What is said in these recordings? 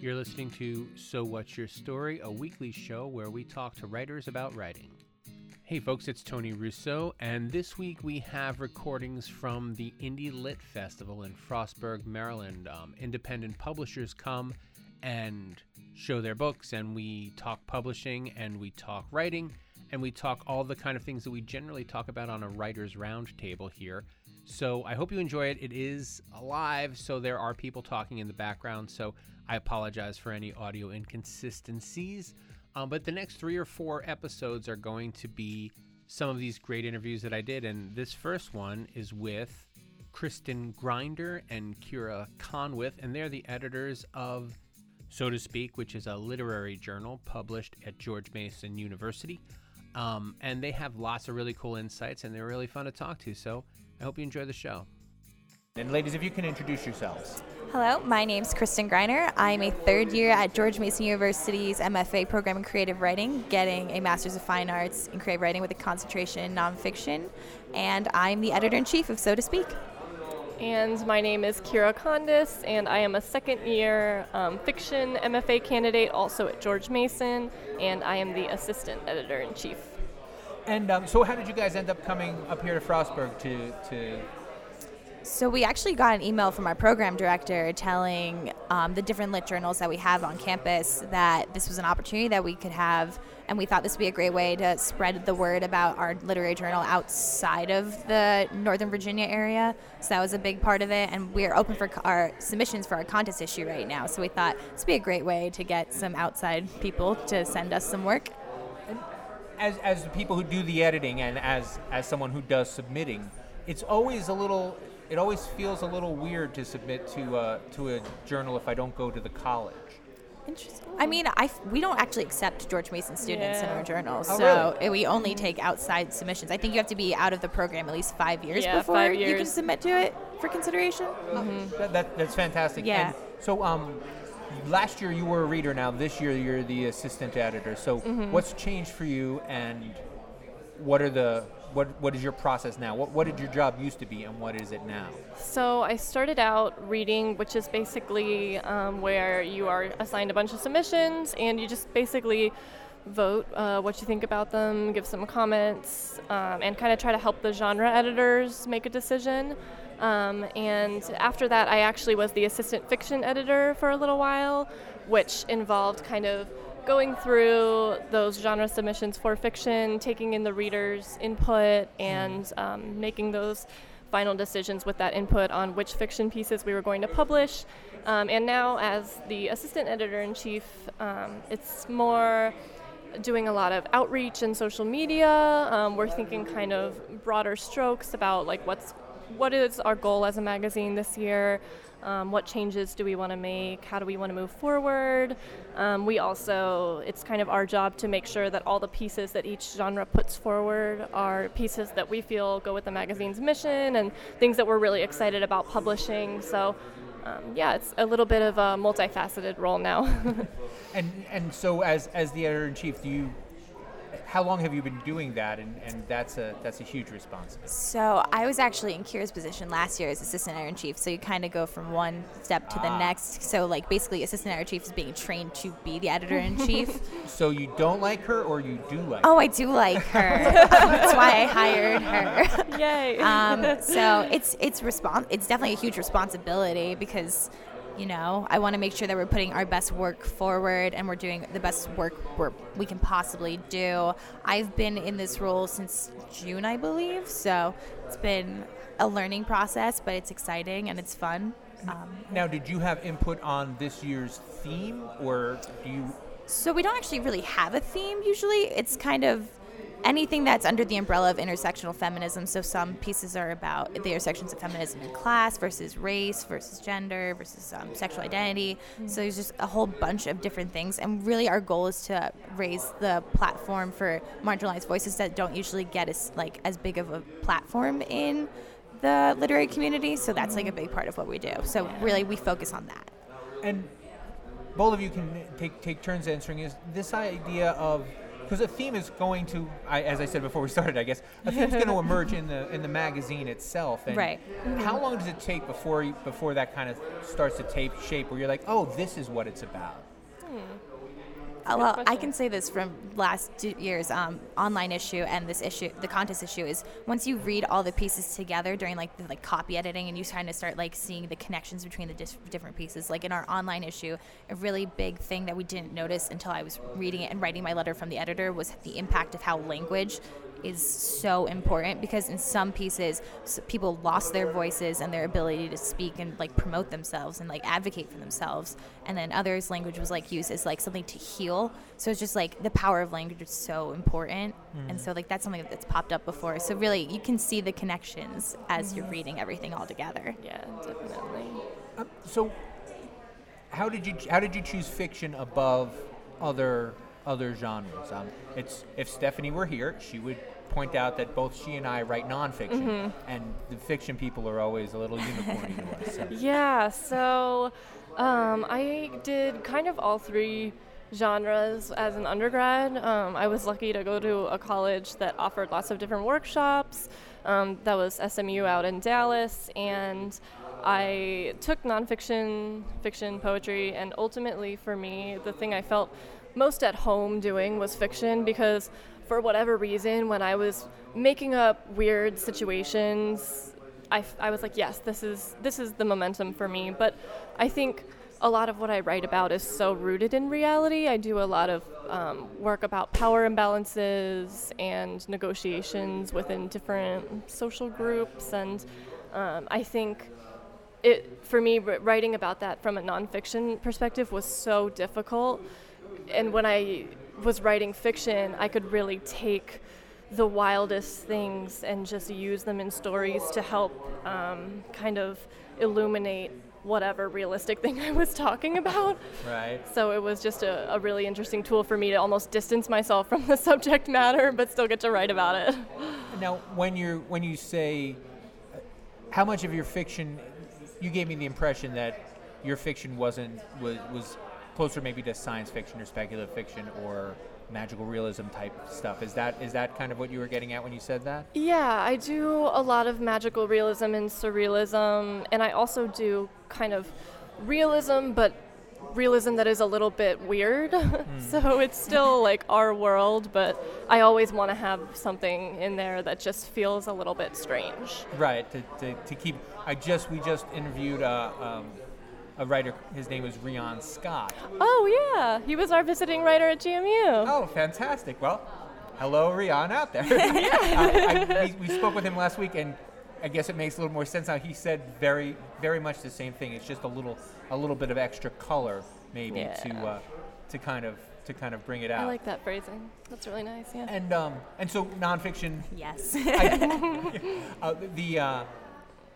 You're listening to So What's Your Story, a weekly show where we talk to writers about writing. Hey folks, it's Tony Russo, and this week we have recordings from the Indie Lit Festival in Frostburg, Maryland. Um, independent publishers come and show their books, and we talk publishing, and we talk writing, and we talk all the kind of things that we generally talk about on a writer's roundtable here. So I hope you enjoy it. It is live, so there are people talking in the background, so I apologize for any audio inconsistencies. Um, but the next three or four episodes are going to be some of these great interviews that I did. And this first one is with Kristen Grinder and Kira Conwith, and they're the editors of So to Speak, which is a literary journal published at George Mason University. Um, and they have lots of really cool insights, and they're really fun to talk to. So I hope you enjoy the show. And ladies, if you can introduce yourselves. Hello, my name's Kristen Greiner. I'm a third year at George Mason University's MFA program in creative writing, getting a Master's of Fine Arts in creative writing with a concentration in nonfiction. And I'm the editor in chief of So to Speak. And my name is Kira Condis, and I am a second year um, fiction MFA candidate also at George Mason, and I am the assistant editor in chief. And um, so, how did you guys end up coming up here to Frostburg to, to so we actually got an email from our program director telling um, the different lit journals that we have on campus that this was an opportunity that we could have, and we thought this would be a great way to spread the word about our literary journal outside of the Northern Virginia area. So that was a big part of it, and we are open for our submissions for our contest issue right now. So we thought this would be a great way to get some outside people to send us some work. As, as the people who do the editing and as, as someone who does submitting, it's always a little it always feels a little weird to submit to uh, to a journal if I don't go to the college. Interesting. I mean, I we don't actually accept George Mason students Yeah. in our journal, Oh, so really? we only take outside submissions. I think you have to be out of the program at least five years Yeah, before five you can submit to it for consideration. That, that, that's fantastic. Yeah. And so um, last year you were a reader. Now this year you're the assistant editor. So Mm-hmm. what's changed for you, and what are the what what is your process now? What what did your job used to be, and what is it now? So I started out reading, which is basically um, where you are assigned a bunch of submissions and you just basically vote uh, what you think about them, give some comments, um, and kind of try to help the genre editors make a decision. Um, and after that, I actually was the assistant fiction editor for a little while, which involved kind of going through those genre submissions for fiction, taking in the reader's input, and um, making those final decisions with that input on which fiction pieces we were going to publish. Um, and now, as the assistant editor in chief, um, it's more doing a lot of outreach and social media. Um, we're thinking kind of broader strokes about like what's what is our goal as a magazine this year. Um, what changes do we want to make? How do we want to move forward? Um, we also, it's kind of our job to make sure that all the pieces that each genre puts forward are pieces that we feel go with the magazine's mission and things that we're really excited about publishing. So, um, yeah, it's a little bit of a multifaceted role now. And and so as as the editor in chief, do you? How long have you been doing that? And, and that's a that's a huge responsibility. So I was actually in Kira's position last year as assistant editor in chief. So you kind of go from one step to the Ah. next. So like basically, assistant editor in chief is being trained to be the editor in chief. So you don't like her, or you do like? Her? Oh, I do like her. That's why I hired her. Yay! um, so it's it's respons- it's definitely a huge responsibility because you know I want to make sure that we're putting our best work forward and we're doing the best work we're, we can possibly do. I've been in this role since June, I believe, so it's been a learning process, but it's exciting and it's fun. Um, Now, did you have input on this year's theme, or do you? So we don't actually really have a theme usually. It's kind of anything that's under the umbrella of intersectional feminism. So some pieces are about the intersections of feminism in class versus race versus gender versus um, sexual identity. So there's just a whole bunch of different things. And really our goal is to raise the platform for marginalized voices that don't usually get as like as big of a platform in the literary community. So that's like a big part of what we do. So really we focus on that. And both of you can take take turns answering. Is this idea of because a theme is going to, I, as I said before we started, I guess a theme is going to emerge in the in the magazine itself. And Right. How long does it take before you, before that kind of starts to take shape, where you're like, oh, this is what it's about? Uh, well, I can say this from last two years um, online issue and this issue, the contest issue is once you read all the pieces together during like the like copy editing and you kind of start like seeing the connections between the dis- different pieces. Like in our online issue, a really big thing that we didn't notice until I was reading it and writing my letter from the editor was the impact of how language is so important because in some pieces people lost their voices and their ability to speak and like promote themselves and like advocate for themselves. And then others language was like used as like something to heal. So it's just like the power of language is so important. And so like that's something that's popped up before. So really you can see the connections as you're reading everything all together. Yeah, definitely. Um, so, how did you how did you choose fiction above other other genres? Um, it's if Stephanie were here, she would point out that both she and I write nonfiction, and the fiction people are always a little unicorny to us. So. Yeah, so um, I did kind of all three genres as an undergrad. Um, I was lucky to go to a college that offered lots of different workshops. Um, that was SMU out in Dallas, and I took nonfiction, fiction, poetry, and ultimately for me, the thing I felt most at home doing was fiction because for whatever reason, when I was making up weird situations, I, I was like, yes, this is this is the momentum for me. But I think a lot of what I write about is so rooted in reality. I do a lot of um, work about power imbalances and negotiations within different social groups, and um, I think it for me writing about that from a nonfiction perspective was so difficult. And when I was writing fiction, I could really take the wildest things and just use them in stories to help um, kind of illuminate whatever realistic thing I was talking about. Right. So it was just a, a really interesting tool for me to almost distance myself from the subject matter, but still get to write about it. Now, when you when you say uh, how much of your fiction, you gave me the impression that your fiction wasn't was was closer maybe to science fiction or speculative fiction or magical realism type stuff. Is that is that kind of what you were getting at when you said that? Yeah, I do a lot of magical realism and surrealism, and I also do kind of realism, but realism that is a little bit weird. so it's still like our world, but I always want to have something in there that just feels a little bit strange. Right. To, to, to keep. I just we just interviewed a, um, a writer. His name was Rion Scott. Oh, yeah, he was our visiting writer at GMU. Oh, fantastic. Well, hello, Rion out there. I, I, we, we spoke with him last week, and I guess it makes a little more sense now. He said very, very much the same thing. It's just a little, a little bit of extra color, maybe, to, uh, to kind of, to kind of bring it out. I like that phrasing. That's really nice, yeah. and um, and so nonfiction. yes I, uh, the uh,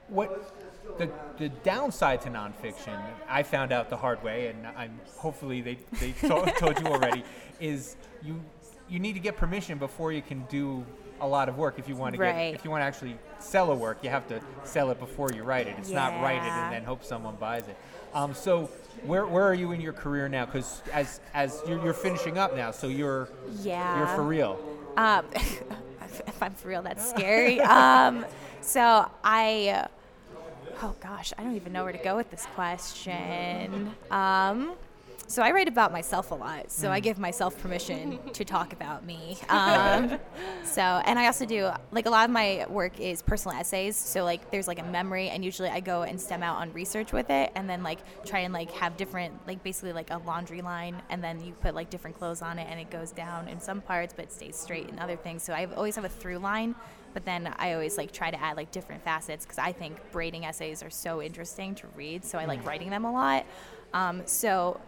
what the the downside to nonfiction I found out the hard way, and I'm hopefully they they told, told you already is you you need to get permission before you can do a lot of work. If you want to Right. get if you want to actually sell a work you have to sell it before you write it. It's not write it and then hope someone buys it. Um, so where, where are you in your career now? Because as as you're, you're finishing up now so you're yeah. you're for real. Um, if I'm for real, that's scary. um, so I, uh, oh gosh, I don't even know where to go with this question. Um, so I write about myself a lot, so I give myself permission to talk about me. Um, so, and I also do like a lot of my work is personal essays. So like there's like a memory, and usually I go and stem out on research with it, and then like try and like have different like basically like a laundry line, and then you put like different clothes on it, and it goes down in some parts, but it stays straight in other things. So I always have a through line. But then I always like try to add like different facets because I think braiding essays are so interesting to read. So I like writing them a lot. Um, so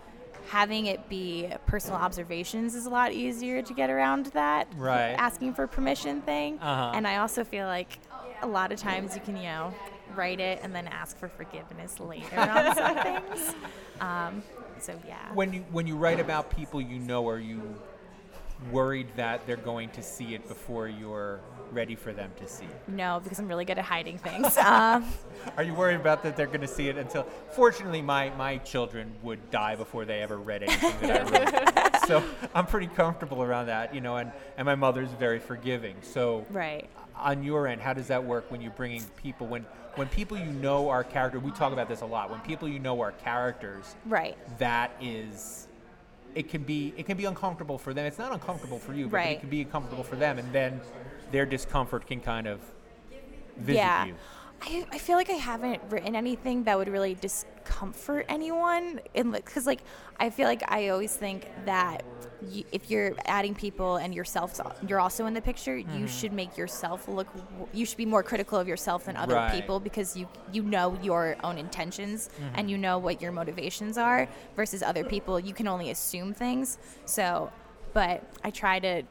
having it be personal observations is a lot easier to get around that Right. asking for permission thing. Uh-huh. And I also feel like a lot of times you can, you know, write it and then ask for forgiveness later on some things. Um, so yeah. when you when you write about people you know are you worried that they're going to see it before you're ready for them to see? No, because I'm really good at hiding things. um, Are you worried about that they're going to see it until? Fortunately, my my children would die before they ever read anything that I wrote, so I'm pretty comfortable around that, you know. And and my mother's very forgiving. So right. on your end, how does that work when you're bringing people when when people you know are character? We talk about this a lot. When people you know are characters, Right. that is it can be it can be uncomfortable for them. It's not uncomfortable for you, but Right. it can be uncomfortable for them, and then their discomfort can kind of visit yeah. you. I, I feel like I haven't written anything that would really discomfort anyone, and because like I feel like I always think that y if you're adding people and yourself, you're also in the picture. Mm-hmm. You should make yourself look. You should be more critical of yourself than other Right. people because you you know your own intentions Mm-hmm. and you know what your motivations are. Versus other people, you can only assume things. So. But I try to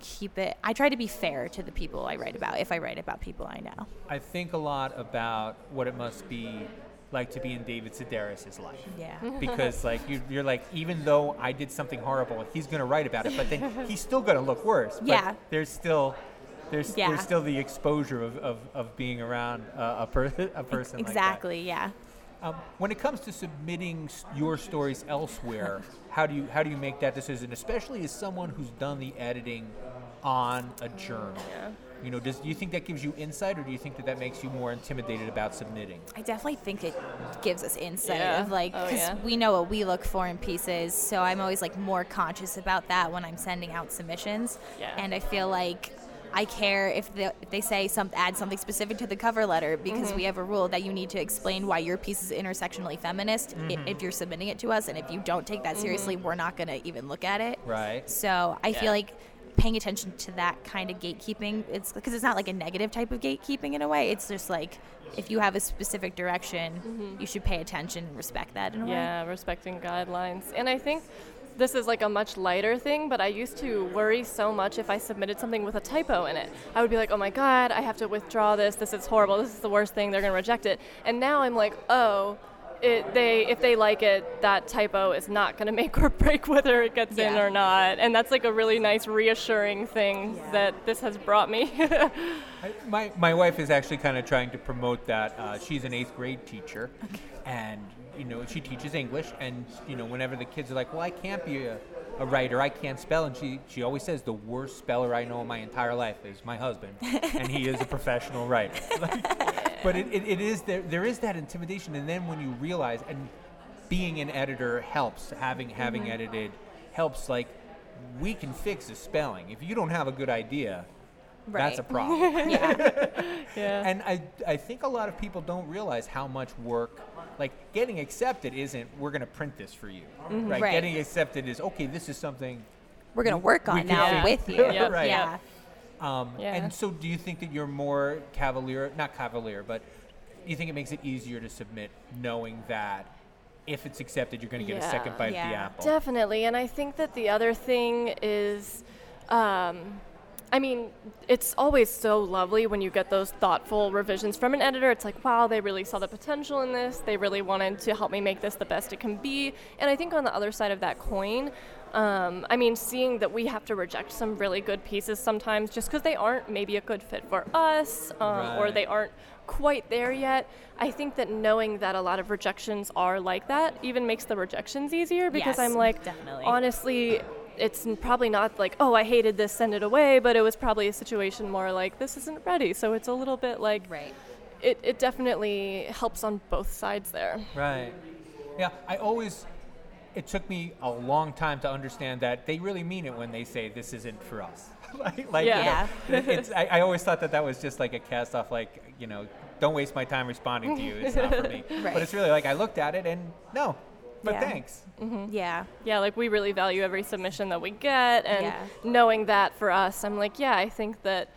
keep it. I try to be fair to the people I write about. If I write about people I know. I think a lot about what it must be like to be in David Sedaris' life. Yeah. Because like you, you're like, even though I did something horrible, he's gonna write about it, but then he's still gonna look worse. But Yeah. There's still, there's Yeah. there's still the exposure of, of, of being around uh, a, per- a person. like that. Exactly. yeah. Um, when it comes to submitting your stories elsewhere, how do you how do you make that decision, especially as someone who's done the editing on a journal? Yeah. You know, does do you think that gives you insight, or do you think that that makes you more intimidated about submitting? I definitely think it gives us insight Yeah. of like Oh, because yeah. we know what we look for in pieces. So I'm always like more conscious about that when I'm sending out submissions. Yeah. And I feel like I care if, the, if they say some add something specific to the cover letter because Mm-hmm. we have a rule that you need to explain why your piece is intersectionally feminist i- mm-hmm. if you're submitting it to us, and if you don't take that seriously, mm-hmm. we're not gonna even look at it. Right. So I Yeah. feel like paying attention to that kind of gatekeeping, it's because it's not like a negative type of gatekeeping in a way. It's just like if you have a specific direction, mm-hmm. you should pay attention and respect that in a way. Yeah, respecting guidelines. And I think this is like a much lighter thing, but I used to worry so much if I submitted something with a typo in it. I would be like, oh my God, I have to withdraw this. This is horrible. This is the worst thing. They're going to reject it. And now I'm like, oh, it, they if they like it, that typo is not going to make or break whether it gets in or not. And that's like a really nice, reassuring thing Yeah. that this has brought me. My, my wife is actually kind of trying to promote that. Uh, she's an eighth grade teacher, and you know she teaches English. And you know whenever the kids are like, "Well, I can't be a, a writer. I can't spell," and she she always says the worst speller I know in my entire life is my husband, and he is a professional writer. Like, but it, it, it is there there is that intimidation, and then when you realize and being an editor helps having having mm-hmm. edited helps like we can fix the spelling if you don't have a good idea that's a problem yeah. yeah. and I, I think a lot of people don't realize how much work, like getting accepted isn't, we're going to print this for you. Right? Right. Getting accepted is, okay, this is something. We're gonna work on now fix- with you. Yeah. Right. Yeah. Um, Yeah. And so do you think that you're more cavalier, not cavalier, but do you think it makes it easier to submit knowing that if it's accepted, you're going to get a second Yeah. bite of the apple? Definitely, and I think that the other thing is, um, I mean, it's always so lovely when you get those thoughtful revisions from an editor. It's like, wow, they really saw the potential in this. They really wanted to help me make this the best it can be. And I think on the other side of that coin, um, I mean, seeing that we have to reject some really good pieces sometimes just because they aren't maybe a good fit for us um, or they aren't quite there yet. I think that knowing that a lot of rejections are like that even makes the rejections easier because Yes, I'm like, definitely. honestly, it's probably not like, oh, I hated this, send it away, but it was probably a situation more like, this isn't ready. So it's a little bit like, Right. it, it definitely helps on both sides there. Right. Yeah, I always. It took me a long time to understand that they really mean it when they say this isn't for us. like, like, you Yeah. know, it- it's, I, I always thought that that was just like a cast off, like you know, don't waste my time responding to you. It's not for me. Right. But it's really like I looked at it and no, but Yeah. thanks. Mm-hmm. Yeah. Yeah, like we really value every submission that we get, and Yeah. knowing that for us, I'm like, yeah, I think that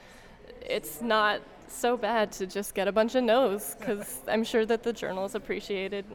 it's not so bad to just get a bunch of no's because I'm sure that the journals appreciated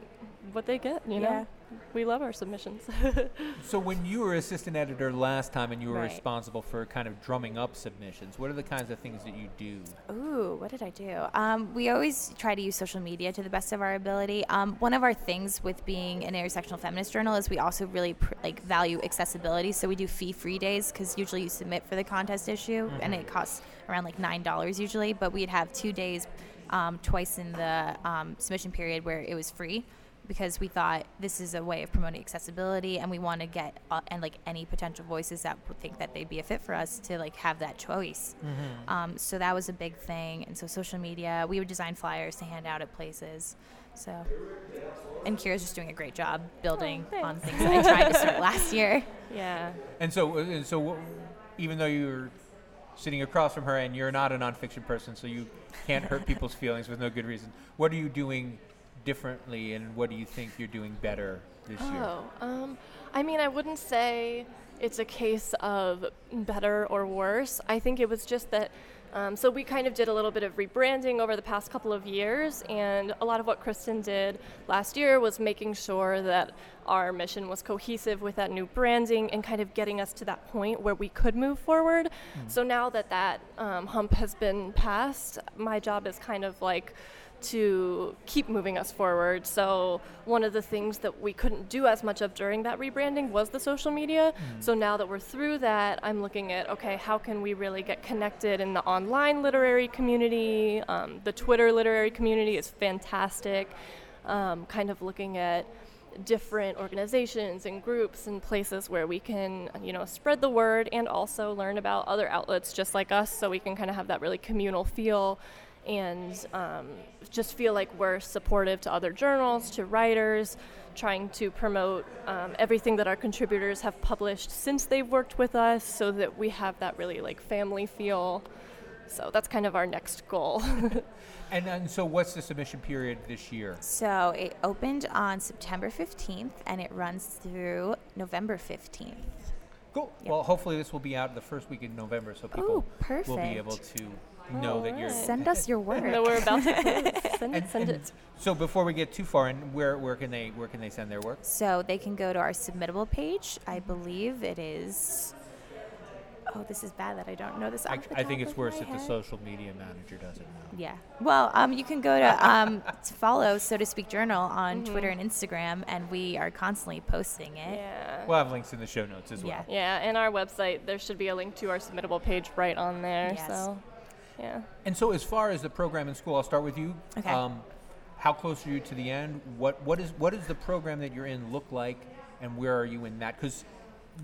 what they get, you know? Yeah. we love our submissions. So when you were assistant editor last time and you were Right. responsible for kind of drumming up submissions, what are the kinds of things that you do? Ooh, what did I do? Um, we always try to use social media to the best of our ability. Um, one of our things with being an intersectional feminist journal is we also really pr- like value accessibility. So we do fee-free days because usually you submit for the contest issue and it costs around like nine dollars usually. But we'd have two days, um, twice in the um, submission period where it was free because we thought this is a way of promoting accessibility and we want to get uh, and like any potential voices that would think that they'd be a fit for us to like have that choice. Um, so that was a big thing. And so social media we would design flyers to hand out at places. So and kira's just doing a great job building Oh, on things that i tried to start last year. Yeah. And so, uh, and so, even though you're sitting across from her and you're not a nonfiction person, so you can't hurt people's feelings with no good reason, what are you doing differently, and what do you think you're doing better this year? Oh, um, I mean, I wouldn't say it's a case of better or worse. I think it was just that. Um, so we kind of did a little bit of rebranding over the past couple of years, and a lot of what Kristen did last year was making sure that our mission was cohesive with that new branding and kind of getting us to that point where we could move forward. So now that that um, hump has been passed, my job is kind of like to keep moving us forward. So, one of the things that we couldn't do as much of during that rebranding was the social media. So, now that we're through that, I'm looking at okay, how can we really get connected in the online literary community? Um, the Twitter literary community is fantastic. Um, kind of looking at different organizations and groups and places where we can you know spread the word and also learn about other outlets just like us so we can kind of have that really communal feel and um, just feel like we're supportive to other journals to writers trying to promote um, everything that our contributors have published since they've worked with us so that we have that really like family feel so that's kind of our next goal And, and so, what's the submission period this year? so it opened on september 15th and it runs through november 15th Cool. Yep. Well, hopefully, this will be out the first week in November, so people Ooh, will be able to know that you're. Send us your work no we're about to close. send it send it So before we get too far in, where where can they where can they send their work? So they can go to our submittable page. I believe it is. Oh, this is bad that I don't know this. I, I think it's worse my if the social media manager doesn't know. Yeah. Well, um, you can go to um, to follow So to Speak Journal on Twitter Mm-hmm. and Instagram, and we are constantly posting it. yeah We'll have links in the show notes as well. Yeah. Yeah, and our website, there should be a link to our submittable page right on there. Yes. So, yeah. And so, as far as the program in school, I'll start with you. Okay. Um, how close are you to the end? What what is what does the program that you're in look like, and where are you in that? Because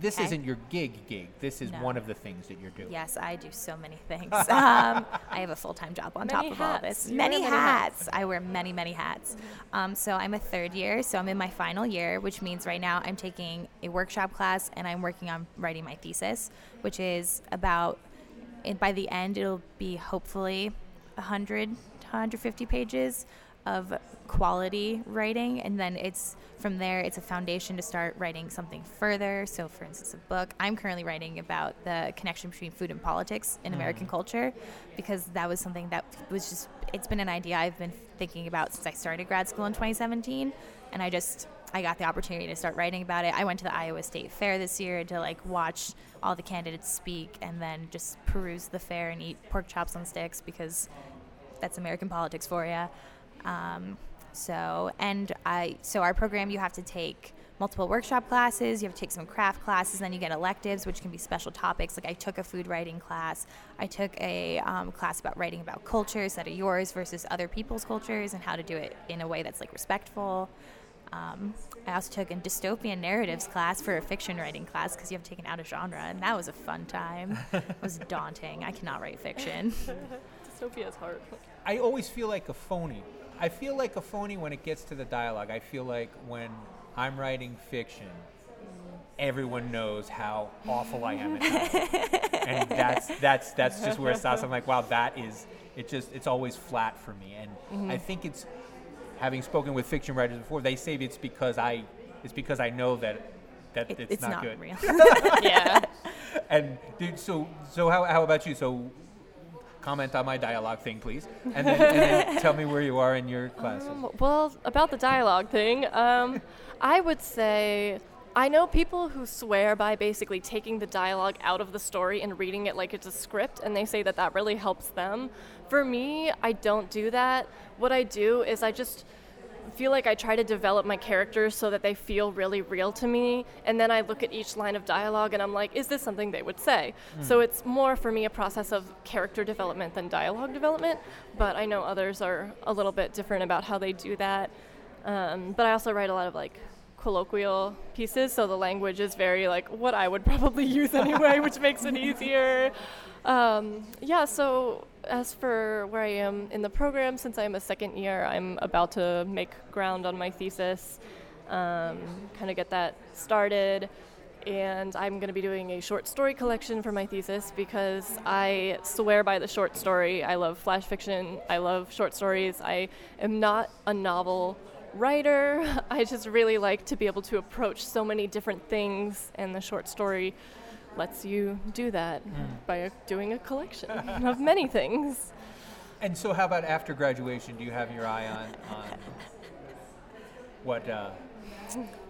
this Okay. isn't your gig gig. This is No. one of the things that you're doing. Yes, I do so many things. um, I have a full time job on top Many of all hats. this. You Many many hats. hats. I wear many, many hats. Um, so I'm a third year, so I'm in my final year, which means right now I'm taking a workshop class and I'm working on writing my thesis, which is about, and by the end, it'll be hopefully 100, 150 pages of quality writing. And then it's from there it's a foundation to start writing something further. So for instance a book. I'm currently writing about the connection between food and politics in american mm. culture because that was something that was just it's been an idea i've been thinking about since i started grad school in 2017 and i just i got the opportunity to start writing about it i went to the iowa state fair this year to like watch all the candidates speak and then just peruse the fair and eat pork chops on sticks because that's American politics for you. Um, so, and I, so our program, you have to take multiple workshop classes, you have to take some craft classes, then you get electives, which can be special topics. Like I took a food writing class, I took a um, class about writing about cultures that are yours versus other people's cultures and how to do it in a way that's like respectful. Um, I also took a dystopian narratives class for a fiction writing class because you have to take an out of genre, and that was a fun time. it was daunting. I cannot write fiction. Dystopia is hard. I always feel like a phony. I feel like a phony when it gets to the dialogue. I feel like when I'm writing fiction, everyone knows how awful I am at and that's that's that's just where it stops. I'm like, wow, that is it just it's always flat for me. And I think it's having spoken with fiction writers before, they say it's because I it's because I know that that It- it's, not, good. real. yeah. And dude, so so how how about you? So comment on my dialogue thing, please, and then, and then tell me where you are in your classes. Um, well, about the dialogue thing, um, I would say I know people who swear by basically taking the dialogue out of the story and reading it like it's a script, and they say that that really helps them. For me, I don't do that. What I do is I just feel like I try to develop my characters so that they feel really real to me. And then I look at each line of dialogue and I'm like, is this something they would say? Mm. So it's more for me a process of character development than dialogue development. But I know others are a little bit different about how they do that. Um, but I also write a lot of like colloquial pieces, so the language is very like what I would probably use anyway, which makes it easier. Um, yeah, so as for where I am in the program, since I'm a second year, I'm about to make ground on my thesis, um, kind of get that started. And I'm going to be doing a short story collection for my thesis because I swear by the short story. I love flash fiction. I love short stories. I am not a novel writer. I just really like to be able to approach so many different things, and the short story lets you do that mm. by doing a collection of many things. And so, how about after graduation? Do you have your eye on, on what? Uh,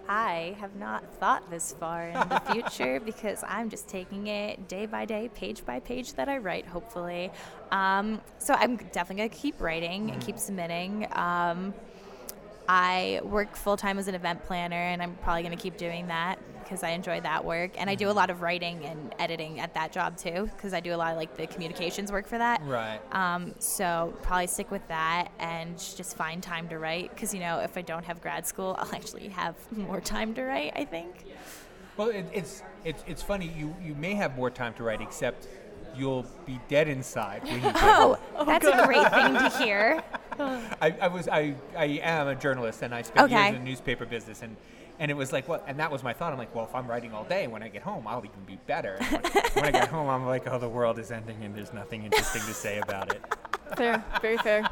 I have not thought this far in the future because I'm just taking it day by day, page by page that I write, hopefully. Um, so I'm definitely going to keep writing and keep mm. submitting. Um, I work full time as an event planner, and I'm probably going to keep doing that because I enjoy that work. And I do a lot of writing and editing at that job too because I do a lot of like the communications work for that. Right. Um, so probably stick with that and just find time to write because you know if I don't have grad school, I'll actually have more time to write. I think. Well, it, it's it's it's funny. You you may have more time to write, except you'll be dead inside. When you oh, that's a great thing to hear. I, I was I, I am a journalist and I spent okay. years in the newspaper business and and it was like what and that was my thought. I'm like well if i'm writing all day when i get home i'll even be better. When, when, i get home i'm like oh the world is ending and there's nothing interesting to say about it. Fair very fair.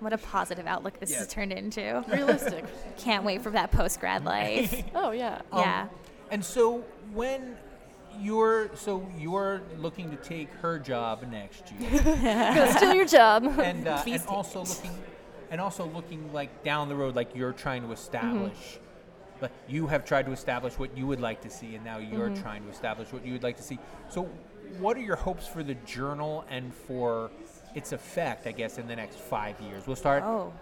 What a positive outlook this yes. has turned into. Realistic. Can't wait for that post grad life. Oh yeah. Um, yeah. and so when you're so you're looking to take her job next year. Gonna steal your job. and uh, and also looking and also looking like down the road, like you're trying to establish. Mm-hmm. Like you have tried to establish what you would like to see, and now you're mm-hmm. trying to establish what you would like to see. So, what are your hopes for the journal and for its effect? I guess in the next five years, we'll start. Oh,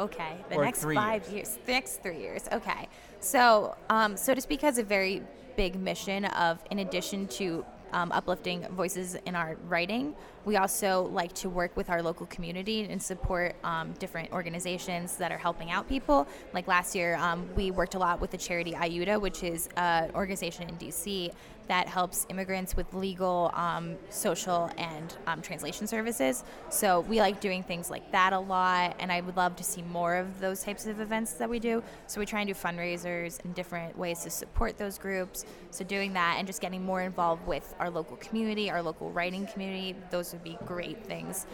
okay. The next five years. years. The next three years. Okay. So, um, so to speak, has a very big mission of, in addition to um, uplifting voices in our writing. We also like to work with our local community and support um, different organizations that are helping out people. Like last year, um, we worked a lot with the charity Ayuda, which is an organization in DC that helps immigrants with legal, um, social, and um, translation services. So we like doing things like that a lot, and I would love to see more of those types of events that we do. So we try and do fundraisers and different ways to support those groups. So doing that and just getting more involved with our local community, our local writing community, those would be great things.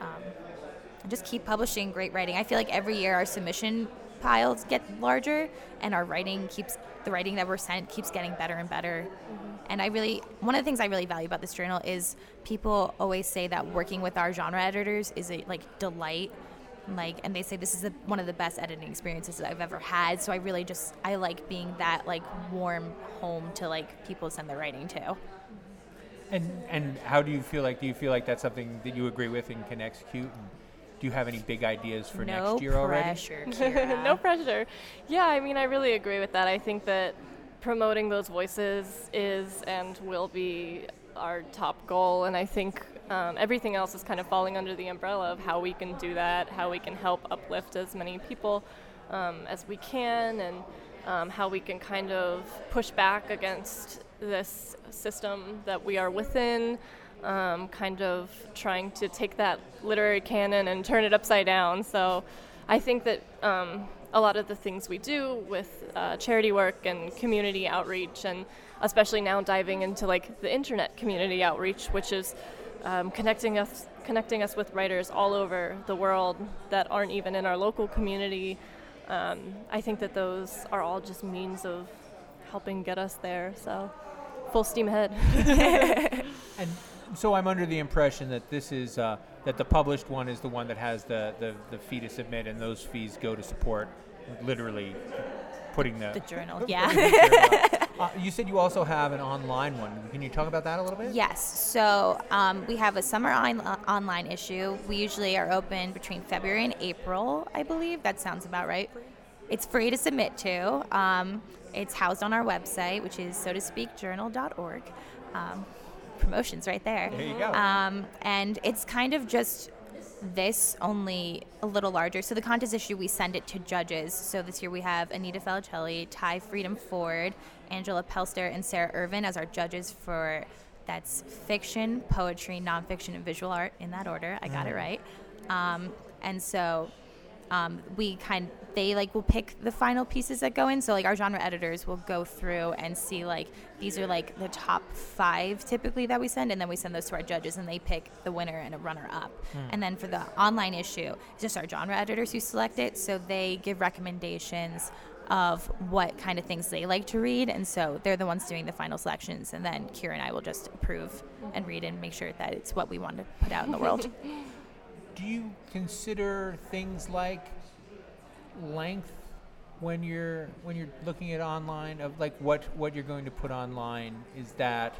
Um, just keep publishing great writing. I feel like every year our submission piles get larger and our writing keeps the writing that we're sent keeps getting better and better mm-hmm. and i really one of the things i really value about this journal is people always say that working with our genre editors is a like delight like and they say this is a, one of the best editing experiences that i've ever had so i really just i like being that like warm home to like people send their writing to and and how do you feel like do you feel like that's something that you agree with and can execute and do you have any big ideas for no next year already? No pressure, no pressure. Yeah, I mean, I really agree with that. I think that promoting those voices is and will be our top goal, and I think um, everything else is kind of falling under the umbrella of how we can do that, how we can help uplift as many people um, as we can, and um, how we can kind of push back against this system that we are within um, kind of trying to take that literary canon and turn it upside down. So I think that um, a lot of the things we do with uh, charity work and community outreach, and especially now diving into like the internet community outreach, which is um, connecting us connecting us with writers all over the world that aren't even in our local community. Um, I think that those are all just means of helping get us there. So full steam ahead. and so I'm under the impression that this is uh, that the published one is the one that has the, the, the fee to submit, and those fees go to support literally putting the The journal, yeah. the journal uh, you said you also have an online one. Can you talk about that a little bit? Yes. So um, we have a summer on- uh, online issue. We usually are open between February and April, I believe. That sounds about right. It's free to submit to. Um, it's housed on our website, which is so to speak journal.org. Um, promotions right there. There you go. Um, and it's kind of just this only a little larger. So the contest issue, we send it to judges. So this year we have Anita Felicelli, T'ai Freedom Ford, Angela Pelster, and Sarah Irvin as our judges for that's fiction, poetry, nonfiction, and visual art in that order. I got it right. Um, and so um, we kind they like will pick the final pieces that go in. So like our genre editors will go through and see like these are like the top five typically that we send and then we send those to our judges and they pick the winner and a runner up and then for the online issue it's just our genre editors who select it so they give recommendations of what kind of things they like to read and so they're the ones doing the final selections and then kira and i will just approve and read and make sure that it's what we want to put out in the world Do you consider things like length when you're when you're looking at online of like what what you're going to put online? Is that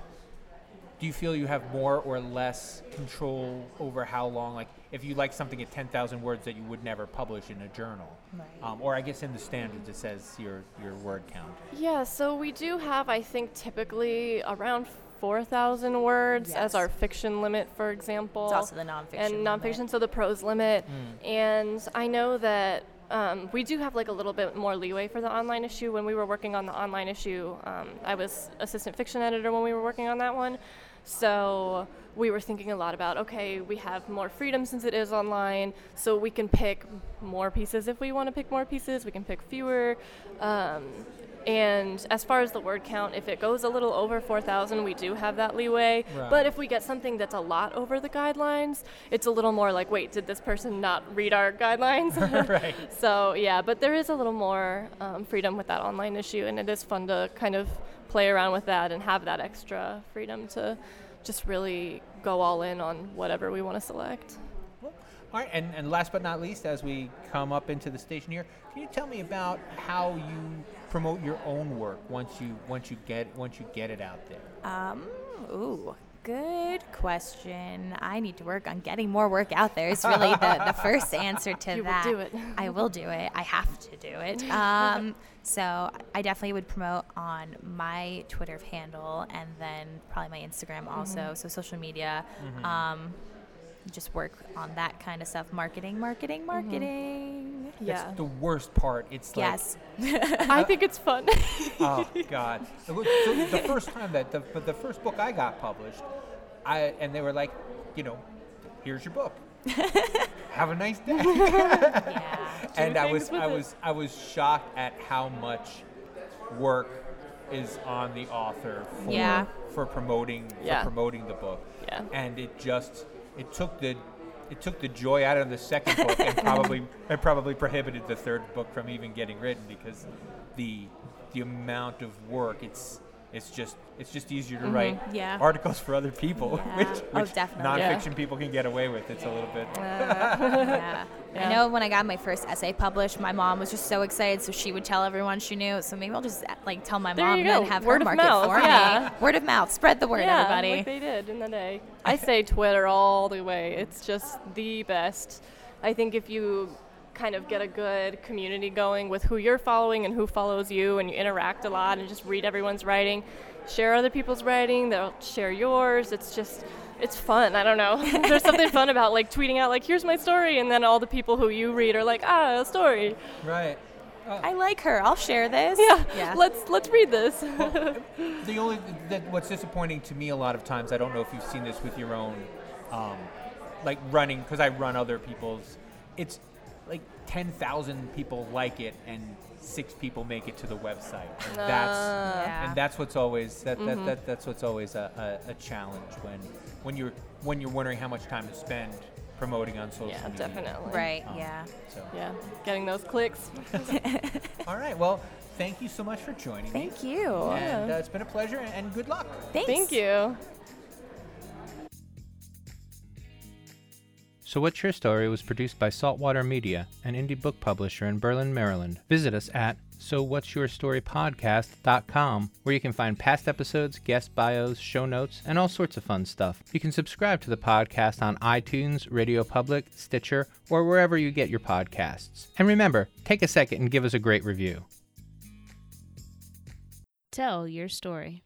do you feel you have more or less control over how long? Like if you like something at ten thousand words that you would never publish in a journal, Right. um, or I guess in the standards it says your your word count. Yeah, so we do have, I think, typically around 4,000 words as our fiction limit, for example. it's also the nonfiction and limit. nonfiction, so the prose limit. And I know that um, we do have like a little bit more leeway for the online issue. When we were working on the online issue, um, I was assistant fiction editor when we were working on that one. So we were thinking a lot about okay, we have more freedom since it is online, so we can pick more pieces if we want to pick more pieces. We can pick fewer. Um, and as far as the word count, if it goes a little over 4,000, we do have that leeway. Right. But if we get something that's a lot over the guidelines, it's a little more like, wait, did this person not read our guidelines? right. so, yeah, but there is a little more um, freedom with that online issue, and it is fun to kind of play around with that and have that extra freedom to just really go all in on whatever we want to select. All right, and, and last but not least, as we come up into the station here, can you tell me about how you promote your own work once you once you get once you get it out there? Um, ooh, good question. I need to work on getting more work out there. It's really the, the first answer to You will that. do it. I will do it. I have to do it. Um, so I definitely would promote on my Twitter handle and then probably my Instagram also. So social media. Um, just work on that kind of stuff. Marketing, marketing, mm-hmm. marketing. Yeah. That's the worst part. It's like, Yes. I think it's fun. oh god. So the first time that the but the first book I got published, I and they were like, you know, here's your book. Have a nice day. yeah. and I was I it. was I was shocked at how much work is on the author for Yeah. for promoting Yeah. for promoting the book. Yeah. And it just it took the it took the joy out of the second book and probably it probably prohibited the third book from even getting written because the the amount of work it's it's just it's just easier to mm-hmm. write Yeah. articles for other people, Yeah. which, Oh, which definitely. nonfiction Yeah. people can get away with. It's a little bit. yeah. Uh, yeah. I know when I got my first essay published, my mom was just so excited, so she would tell everyone she knew. So maybe I'll just uh, like tell my There mom you and then have Word her of mark mouth, it for yeah. me. Word of mouth, spread the word, yeah, everybody. like they did in the day. I say Twitter all the way. It's just the best. I think if you kind of get a good community going with who you're following and who follows you, and you interact a lot and just read everyone's writing, share other people's writing, they'll share yours. It's just, it's fun. I don't know. There's something fun about like tweeting out like, "Here's my story," and then all the people who you read are like, "Ah, a story." Right. I like her. I'll share this. Yeah, Yeah. let's let's read this. The only that what's disappointing to me a lot of times, I don't know if you've seen this with your own, um, like running because I run other people's. It's like ten thousand people like it and six people make it to the website. And that's Yeah. and that's what's always that, that, that that's what's always a, a, a challenge when when you're when you're wondering how much time to spend promoting on social media. yeah, media. definitely. Right. Um, Yeah. So Yeah, getting those clicks. all right. Well, thank you so much for joining me. Thank you. And uh, it's been a pleasure and good luck. Thanks. Thank you. So What's Your Story was produced by Saltwater Media, an indie book publisher in Berlin, Maryland. Visit us at sowhatsyourstorypodcast.com where you can find past episodes, guest bios, show notes, and all sorts of fun stuff. You can subscribe to the podcast on iTunes, Radio Public, Stitcher, or wherever you get your podcasts. And remember, take a second and give us a great review. Tell your story.